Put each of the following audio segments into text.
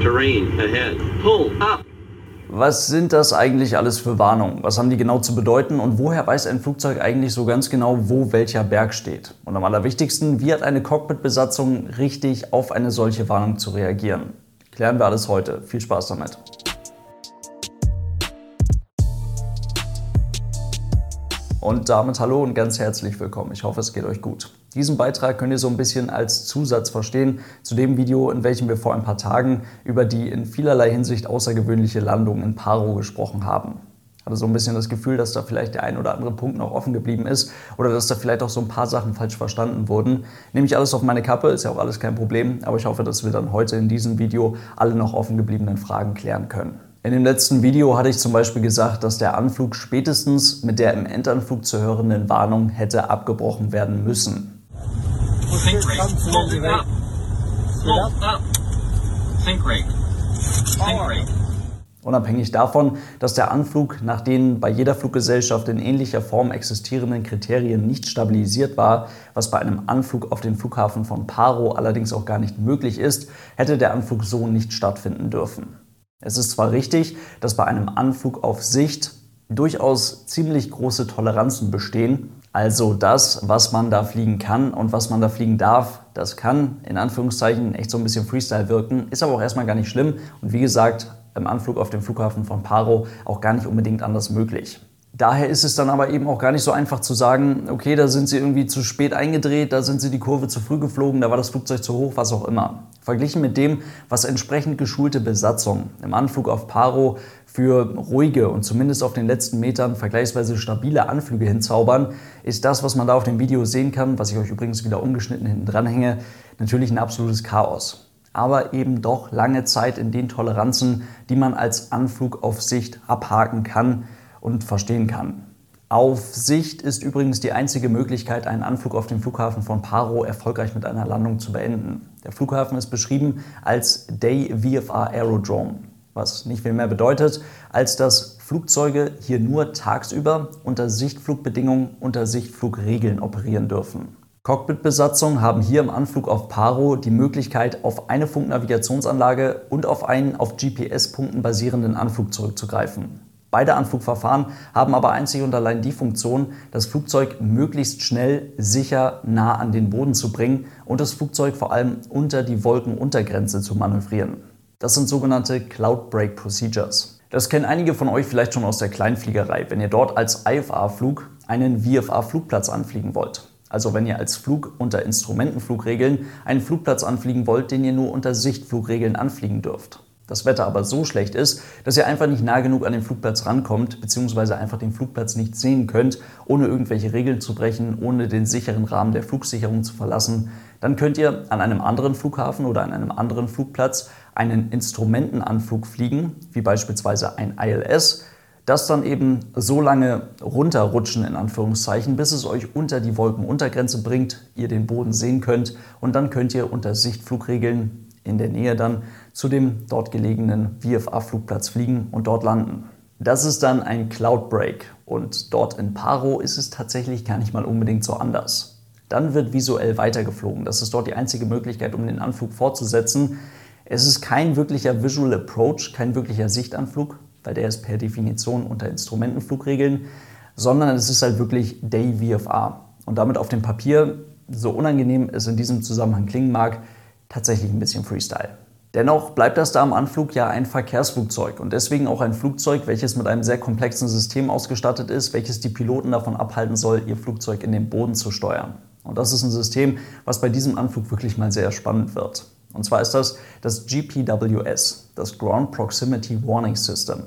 Terrain ahead. Pull up. Was sind das eigentlich alles für Warnungen? Was haben die genau zu bedeuten und woher weiß ein Flugzeug eigentlich so ganz genau, wo welcher Berg steht? Und am allerwichtigsten, wie hat eine Cockpit-Besatzung richtig auf eine solche Warnung zu reagieren? Klären wir alles heute. Viel Spaß damit. Und damit hallo und ganz herzlich willkommen. Ich hoffe, es geht euch gut. Diesen Beitrag könnt ihr so ein bisschen als Zusatz verstehen zu dem Video, in welchem wir vor ein paar Tagen über die in vielerlei Hinsicht außergewöhnliche Landung in Paro gesprochen haben. Ich hatte so ein bisschen das Gefühl, dass da vielleicht der ein oder andere Punkt noch offen geblieben ist oder dass da vielleicht auch so ein paar Sachen falsch verstanden wurden. Nehme ich alles auf meine Kappe, ist ja auch alles kein Problem, aber ich hoffe, dass wir dann heute in diesem Video alle noch offen gebliebenen Fragen klären können. In dem letzten Video hatte ich zum Beispiel gesagt, dass der Anflug spätestens mit der im Endanflug zu hörenden Warnung hätte abgebrochen werden müssen. Unabhängig davon, dass der Anflug nach den bei jeder Fluggesellschaft in ähnlicher Form existierenden Kriterien nicht stabilisiert war, was bei einem Anflug auf den Flughafen von Paro allerdings auch gar nicht möglich ist, hätte der Anflug so nicht stattfinden dürfen. Es ist zwar richtig, dass bei einem Anflug auf Sicht durchaus ziemlich große Toleranzen bestehen, also das, was man da fliegen kann und was man da fliegen darf, das kann in Anführungszeichen echt so ein bisschen Freestyle wirken, ist aber auch erstmal gar nicht schlimm und wie gesagt, im Anflug auf dem Flughafen von Paro auch gar nicht unbedingt anders möglich. Daher ist es dann aber eben auch gar nicht so einfach zu sagen, okay, da sind sie irgendwie zu spät eingedreht, da sind sie die Kurve zu früh geflogen, da war das Flugzeug zu hoch, was auch immer. Verglichen mit dem, was entsprechend geschulte Besatzungen im Anflug auf Paro für ruhige und zumindest auf den letzten Metern vergleichsweise stabile Anflüge hinzaubern, ist das, was man da auf dem Video sehen kann, was ich euch übrigens wieder ungeschnitten hinten dran hänge, natürlich ein absolutes Chaos. Aber eben doch lange Zeit in den Toleranzen, die man als Anflug auf Sicht abhaken kann und verstehen kann. Auf Sicht ist übrigens die einzige Möglichkeit, einen Anflug auf dem Flughafen von Paro erfolgreich mit einer Landung zu beenden. Der Flughafen ist beschrieben als Day VFR Aerodrome, was nicht viel mehr bedeutet, als dass Flugzeuge hier nur tagsüber unter Sichtflugbedingungen, unter Sichtflugregeln operieren dürfen. Cockpitbesatzungen haben hier im Anflug auf Paro die Möglichkeit, auf eine Funknavigationsanlage und auf einen auf GPS-Punkten basierenden Anflug zurückzugreifen. Beide Anflugverfahren haben aber einzig und allein die Funktion, das Flugzeug möglichst schnell, sicher nah an den Boden zu bringen und das Flugzeug vor allem unter die Wolkenuntergrenze zu manövrieren. Das sind sogenannte Cloud Break Procedures. Das kennen einige von euch vielleicht schon aus der Kleinfliegerei, wenn ihr dort als IFA-Flug einen VFA-Flugplatz anfliegen wollt. Also wenn ihr als Flug unter Instrumentenflugregeln einen Flugplatz anfliegen wollt, den ihr nur unter Sichtflugregeln anfliegen dürft das Wetter aber so schlecht ist, dass ihr einfach nicht nah genug an den Flugplatz rankommt, beziehungsweise einfach den Flugplatz nicht sehen könnt, ohne irgendwelche Regeln zu brechen, ohne den sicheren Rahmen der Flugsicherung zu verlassen, dann könnt ihr an einem anderen Flughafen oder an einem anderen Flugplatz einen Instrumentenanflug fliegen, wie beispielsweise ein ILS, das dann eben so lange runterrutschen, in Anführungszeichen, bis es euch unter die Wolkenuntergrenze bringt, ihr den Boden sehen könnt und dann könnt ihr unter Sichtflugregeln in der Nähe dann zu dem dort gelegenen VFA-Flugplatz fliegen und dort landen. Das ist dann ein Cloud Break und dort in Paro ist es tatsächlich gar nicht mal unbedingt so anders. Dann wird visuell weitergeflogen. Das ist dort die einzige Möglichkeit, um den Anflug fortzusetzen. Es ist kein wirklicher Visual Approach, kein wirklicher Sichtanflug, weil der ist per Definition unter Instrumentenflugregeln, sondern es ist halt wirklich Day VFA. Und damit auf dem Papier, so unangenehm es in diesem Zusammenhang klingen mag, tatsächlich ein bisschen Freestyle. Dennoch bleibt das da am Anflug ja ein Verkehrsflugzeug und deswegen auch ein Flugzeug, welches mit einem sehr komplexen System ausgestattet ist, welches die Piloten davon abhalten soll, ihr Flugzeug in den Boden zu steuern. Und das ist ein System, was bei diesem Anflug wirklich mal sehr spannend wird. Und zwar ist das das GPWS, das Ground Proximity Warning System.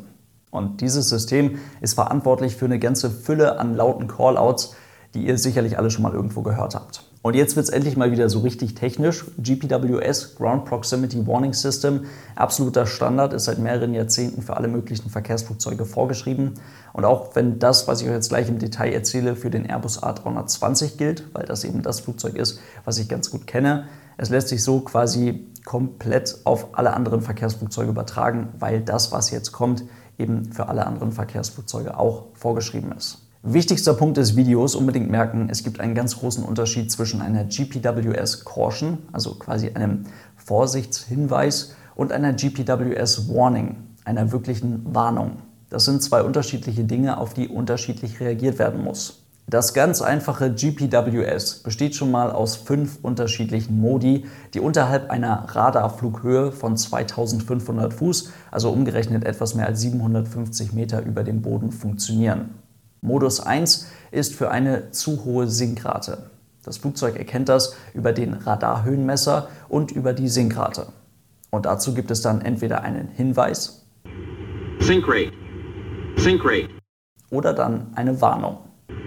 Und dieses System ist verantwortlich für eine ganze Fülle an lauten Callouts, die ihr sicherlich alle schon mal irgendwo gehört habt. Und jetzt wird es endlich mal wieder so richtig technisch. GPWS, Ground Proximity Warning System, absoluter Standard, ist seit mehreren Jahrzehnten für alle möglichen Verkehrsflugzeuge vorgeschrieben. Und auch wenn das, was ich euch jetzt gleich im Detail erzähle, für den Airbus A320 gilt, weil das eben das Flugzeug ist, was ich ganz gut kenne, es lässt sich so quasi komplett auf alle anderen Verkehrsflugzeuge übertragen, weil das, was jetzt kommt, eben für alle anderen Verkehrsflugzeuge auch vorgeschrieben ist. Wichtigster Punkt des Videos, unbedingt merken, es gibt einen ganz großen Unterschied zwischen einer GPWS Caution, also quasi einem Vorsichtshinweis, und einer GPWS Warning, einer wirklichen Warnung. Das sind zwei unterschiedliche Dinge, auf die unterschiedlich reagiert werden muss. Das ganz einfache GPWS besteht schon mal aus fünf unterschiedlichen Modi, die unterhalb einer Radarflughöhe von 2500 Fuß, also umgerechnet etwas mehr als 750 Meter über dem Boden funktionieren. Modus 1 ist für eine zu hohe Sinkrate. Das Flugzeug erkennt das über den Radarhöhenmesser und über die Sinkrate. Und dazu gibt es dann entweder einen Hinweis Sink rate. Sink rate. oder dann eine Warnung.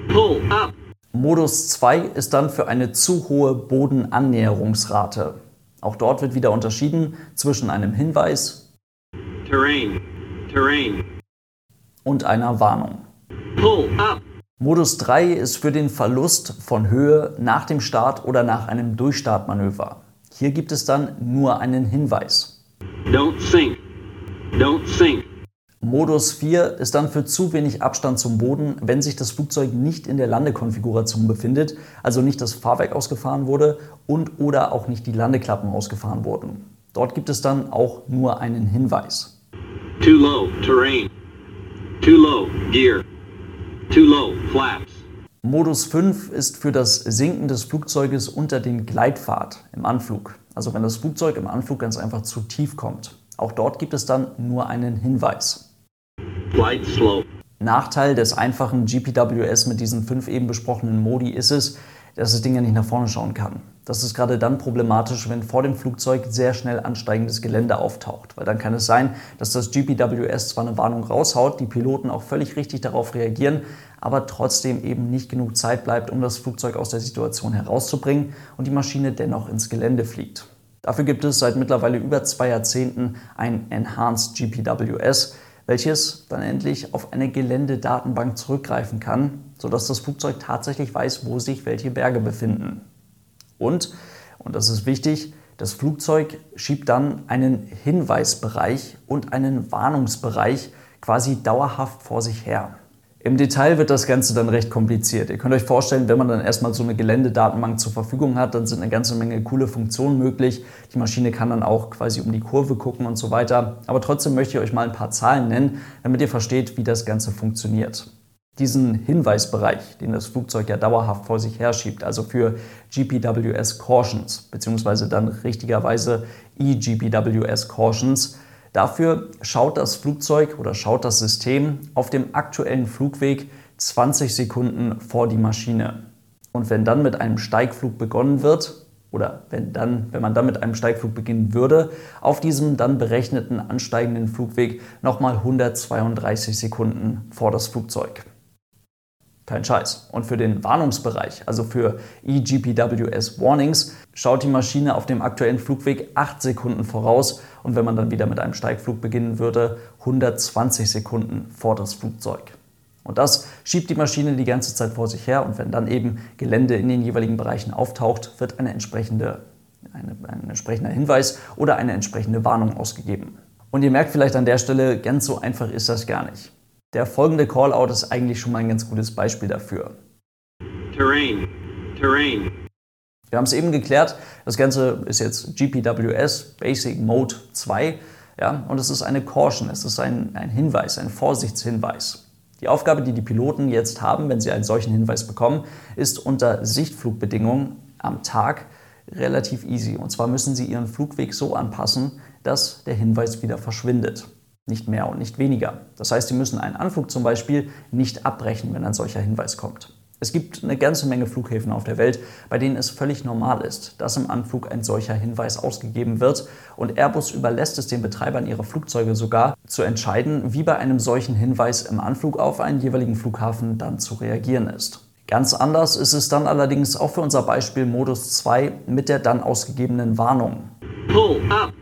Pull up. Modus 2 ist dann für eine zu hohe Bodenannäherungsrate. Auch dort wird wieder unterschieden zwischen einem Hinweis Terrain. Terrain. und einer Warnung. Pull up. Modus 3 ist für den Verlust von Höhe nach dem Start oder nach einem Durchstartmanöver. Hier gibt es dann nur einen Hinweis. Don't sink. Don't sink. Modus 4 ist dann für zu wenig Abstand zum Boden, wenn sich das Flugzeug nicht in der Landekonfiguration befindet, also nicht das Fahrwerk ausgefahren wurde und oder auch nicht die Landeklappen ausgefahren wurden. Dort gibt es dann auch nur einen Hinweis. Too low. Terrain. Too low. Gear. Too low. Flaps. Modus 5 ist für das Sinken des Flugzeuges unter den Gleitpfad im Anflug, also wenn das Flugzeug im Anflug ganz einfach zu tief kommt. Auch dort gibt es dann nur einen Hinweis. Glide slope. Nachteil des einfachen GPWS mit diesen fünf eben besprochenen Modi ist es, dass das Ding ja nicht nach vorne schauen kann. Das ist gerade dann problematisch, wenn vor dem Flugzeug sehr schnell ansteigendes Gelände auftaucht, weil dann kann es sein, dass das GPWS zwar eine Warnung raushaut, die Piloten auch völlig richtig darauf reagieren, aber trotzdem eben nicht genug Zeit bleibt, um das Flugzeug aus der Situation herauszubringen und die Maschine dennoch ins Gelände fliegt. Dafür gibt es seit mittlerweile über zwei Jahrzehnten ein Enhanced GPWS, welches dann endlich auf eine Geländedatenbank zurückgreifen kann, sodass das Flugzeug tatsächlich weiß, wo sich welche Berge befinden. Und, und das ist wichtig, das Flugzeug schiebt dann einen Hinweisbereich und einen Warnungsbereich quasi dauerhaft vor sich her. Im Detail wird das Ganze dann recht kompliziert. Ihr könnt euch vorstellen, wenn man dann erstmal so eine Geländedatenbank zur Verfügung hat, dann sind eine ganze Menge coole Funktionen möglich. Die Maschine kann dann auch quasi um die Kurve gucken und so weiter. Aber trotzdem möchte ich euch mal ein paar Zahlen nennen, damit ihr versteht, wie das Ganze funktioniert. Diesen Hinweisbereich, den das Flugzeug ja dauerhaft vor sich herschiebt, also für GPWS Cautions, beziehungsweise dann richtigerweise eGPWS Cautions, Dafür schaut das Flugzeug oder schaut das System auf dem aktuellen Flugweg 20 Sekunden vor die Maschine. Und wenn dann mit einem Steigflug begonnen wird, oder wenn, dann, wenn man dann mit einem Steigflug beginnen würde, auf diesem dann berechneten ansteigenden Flugweg nochmal 132 Sekunden vor das Flugzeug. Kein Scheiß. Und für den Warnungsbereich, also für eGPWS Warnings, schaut die Maschine auf dem aktuellen Flugweg 8 Sekunden voraus und wenn man dann wieder mit einem Steigflug beginnen würde, 120 Sekunden vor das Flugzeug. Und das schiebt die Maschine die ganze Zeit vor sich her und wenn dann eben Gelände in den jeweiligen Bereichen auftaucht, wird eine entsprechende, eine, ein entsprechender Hinweis oder eine entsprechende Warnung ausgegeben. Und ihr merkt vielleicht an der Stelle, ganz so einfach ist das gar nicht. Der folgende Callout ist eigentlich schon mal ein ganz gutes Beispiel dafür. Terrain. Terrain. Wir haben es eben geklärt, das Ganze ist jetzt GPWS Basic Mode 2 ja, und es ist eine Caution, es ist ein, ein Hinweis, ein Vorsichtshinweis. Die Aufgabe, die die Piloten jetzt haben, wenn sie einen solchen Hinweis bekommen, ist unter Sichtflugbedingungen am Tag relativ easy. Und zwar müssen sie ihren Flugweg so anpassen, dass der Hinweis wieder verschwindet. Nicht mehr und nicht weniger. Das heißt, sie müssen einen Anflug zum Beispiel nicht abbrechen, wenn ein solcher Hinweis kommt. Es gibt eine ganze Menge Flughäfen auf der Welt, bei denen es völlig normal ist, dass im Anflug ein solcher Hinweis ausgegeben wird und Airbus überlässt es den Betreibern ihrer Flugzeuge sogar zu entscheiden, wie bei einem solchen Hinweis im Anflug auf einen jeweiligen Flughafen dann zu reagieren ist. Ganz anders ist es dann allerdings auch für unser Beispiel Modus 2 mit der dann ausgegebenen Warnung. Pull up.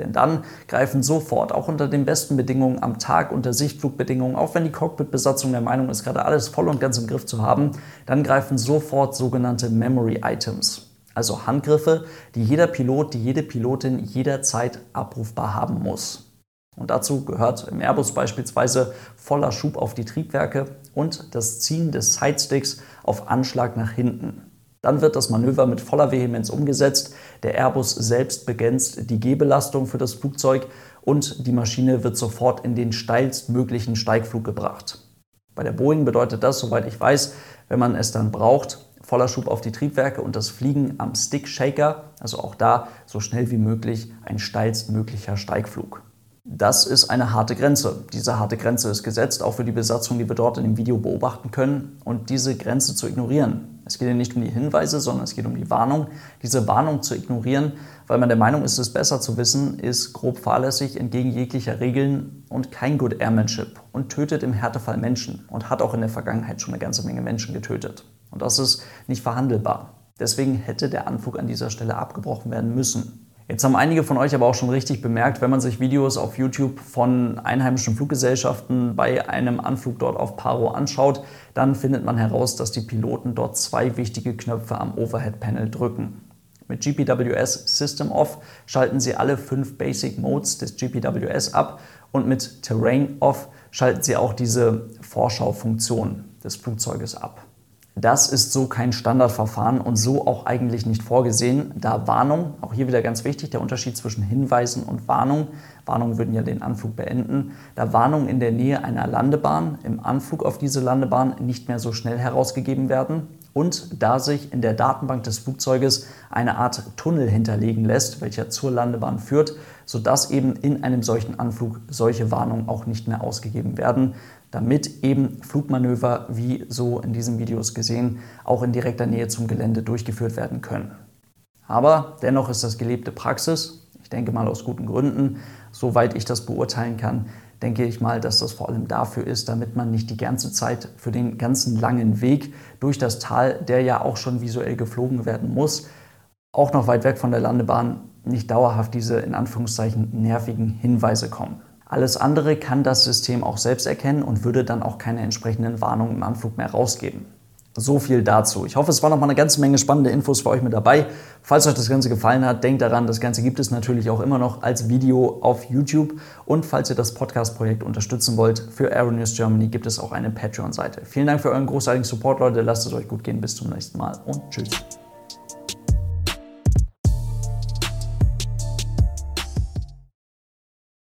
Denn dann greifen sofort, auch unter den besten Bedingungen am Tag, unter Sichtflugbedingungen, auch wenn die Cockpitbesatzung der Meinung ist, gerade alles voll und ganz im Griff zu haben, dann greifen sofort sogenannte Memory Items. Also Handgriffe, die jeder Pilot, die jede Pilotin jederzeit abrufbar haben muss. Und dazu gehört im Airbus beispielsweise voller Schub auf die Triebwerke und das Ziehen des Sidesticks auf Anschlag nach hinten. Dann wird das Manöver mit voller Vehemenz umgesetzt. Der Airbus selbst begrenzt die Gehbelastung für das Flugzeug und die Maschine wird sofort in den steilstmöglichen Steigflug gebracht. Bei der Boeing bedeutet das, soweit ich weiß, wenn man es dann braucht, voller Schub auf die Triebwerke und das Fliegen am Stick Shaker, also auch da so schnell wie möglich ein steilstmöglicher Steigflug. Das ist eine harte Grenze. Diese harte Grenze ist gesetzt, auch für die Besatzung, die wir dort in dem Video beobachten können. Und diese Grenze zu ignorieren, es geht ja nicht um die Hinweise, sondern es geht um die Warnung. Diese Warnung zu ignorieren, weil man der Meinung ist, es besser zu wissen, ist grob fahrlässig entgegen jeglicher Regeln und kein Good Airmanship und tötet im Härtefall Menschen und hat auch in der Vergangenheit schon eine ganze Menge Menschen getötet. Und das ist nicht verhandelbar. Deswegen hätte der Anflug an dieser Stelle abgebrochen werden müssen. Jetzt haben einige von euch aber auch schon richtig bemerkt, wenn man sich Videos auf YouTube von einheimischen Fluggesellschaften bei einem Anflug dort auf Paro anschaut, dann findet man heraus, dass die Piloten dort zwei wichtige Knöpfe am Overhead-Panel drücken. Mit GPWS System Off schalten sie alle fünf Basic Modes des GPWS ab und mit Terrain Off schalten sie auch diese Vorschaufunktion des Flugzeuges ab. Das ist so kein Standardverfahren und so auch eigentlich nicht vorgesehen, da Warnung, auch hier wieder ganz wichtig, der Unterschied zwischen Hinweisen und Warnung, Warnungen würden ja den Anflug beenden, da Warnungen in der Nähe einer Landebahn im Anflug auf diese Landebahn nicht mehr so schnell herausgegeben werden und da sich in der Datenbank des Flugzeuges eine Art Tunnel hinterlegen lässt, welcher zur Landebahn führt, sodass eben in einem solchen Anflug solche Warnungen auch nicht mehr ausgegeben werden damit eben Flugmanöver, wie so in diesen Videos gesehen, auch in direkter Nähe zum Gelände durchgeführt werden können. Aber dennoch ist das gelebte Praxis. Ich denke mal aus guten Gründen. Soweit ich das beurteilen kann, denke ich mal, dass das vor allem dafür ist, damit man nicht die ganze Zeit für den ganzen langen Weg durch das Tal, der ja auch schon visuell geflogen werden muss, auch noch weit weg von der Landebahn, nicht dauerhaft diese in Anführungszeichen nervigen Hinweise kommen. Alles andere kann das System auch selbst erkennen und würde dann auch keine entsprechenden Warnungen im Anflug mehr rausgeben. So viel dazu. Ich hoffe, es war noch mal eine ganze Menge spannende Infos für euch mit dabei. Falls euch das Ganze gefallen hat, denkt daran, das Ganze gibt es natürlich auch immer noch als Video auf YouTube. Und falls ihr das Podcast-Projekt unterstützen wollt, für Aeronews Germany gibt es auch eine Patreon-Seite. Vielen Dank für euren großartigen Support, Leute. Lasst es euch gut gehen. Bis zum nächsten Mal und tschüss.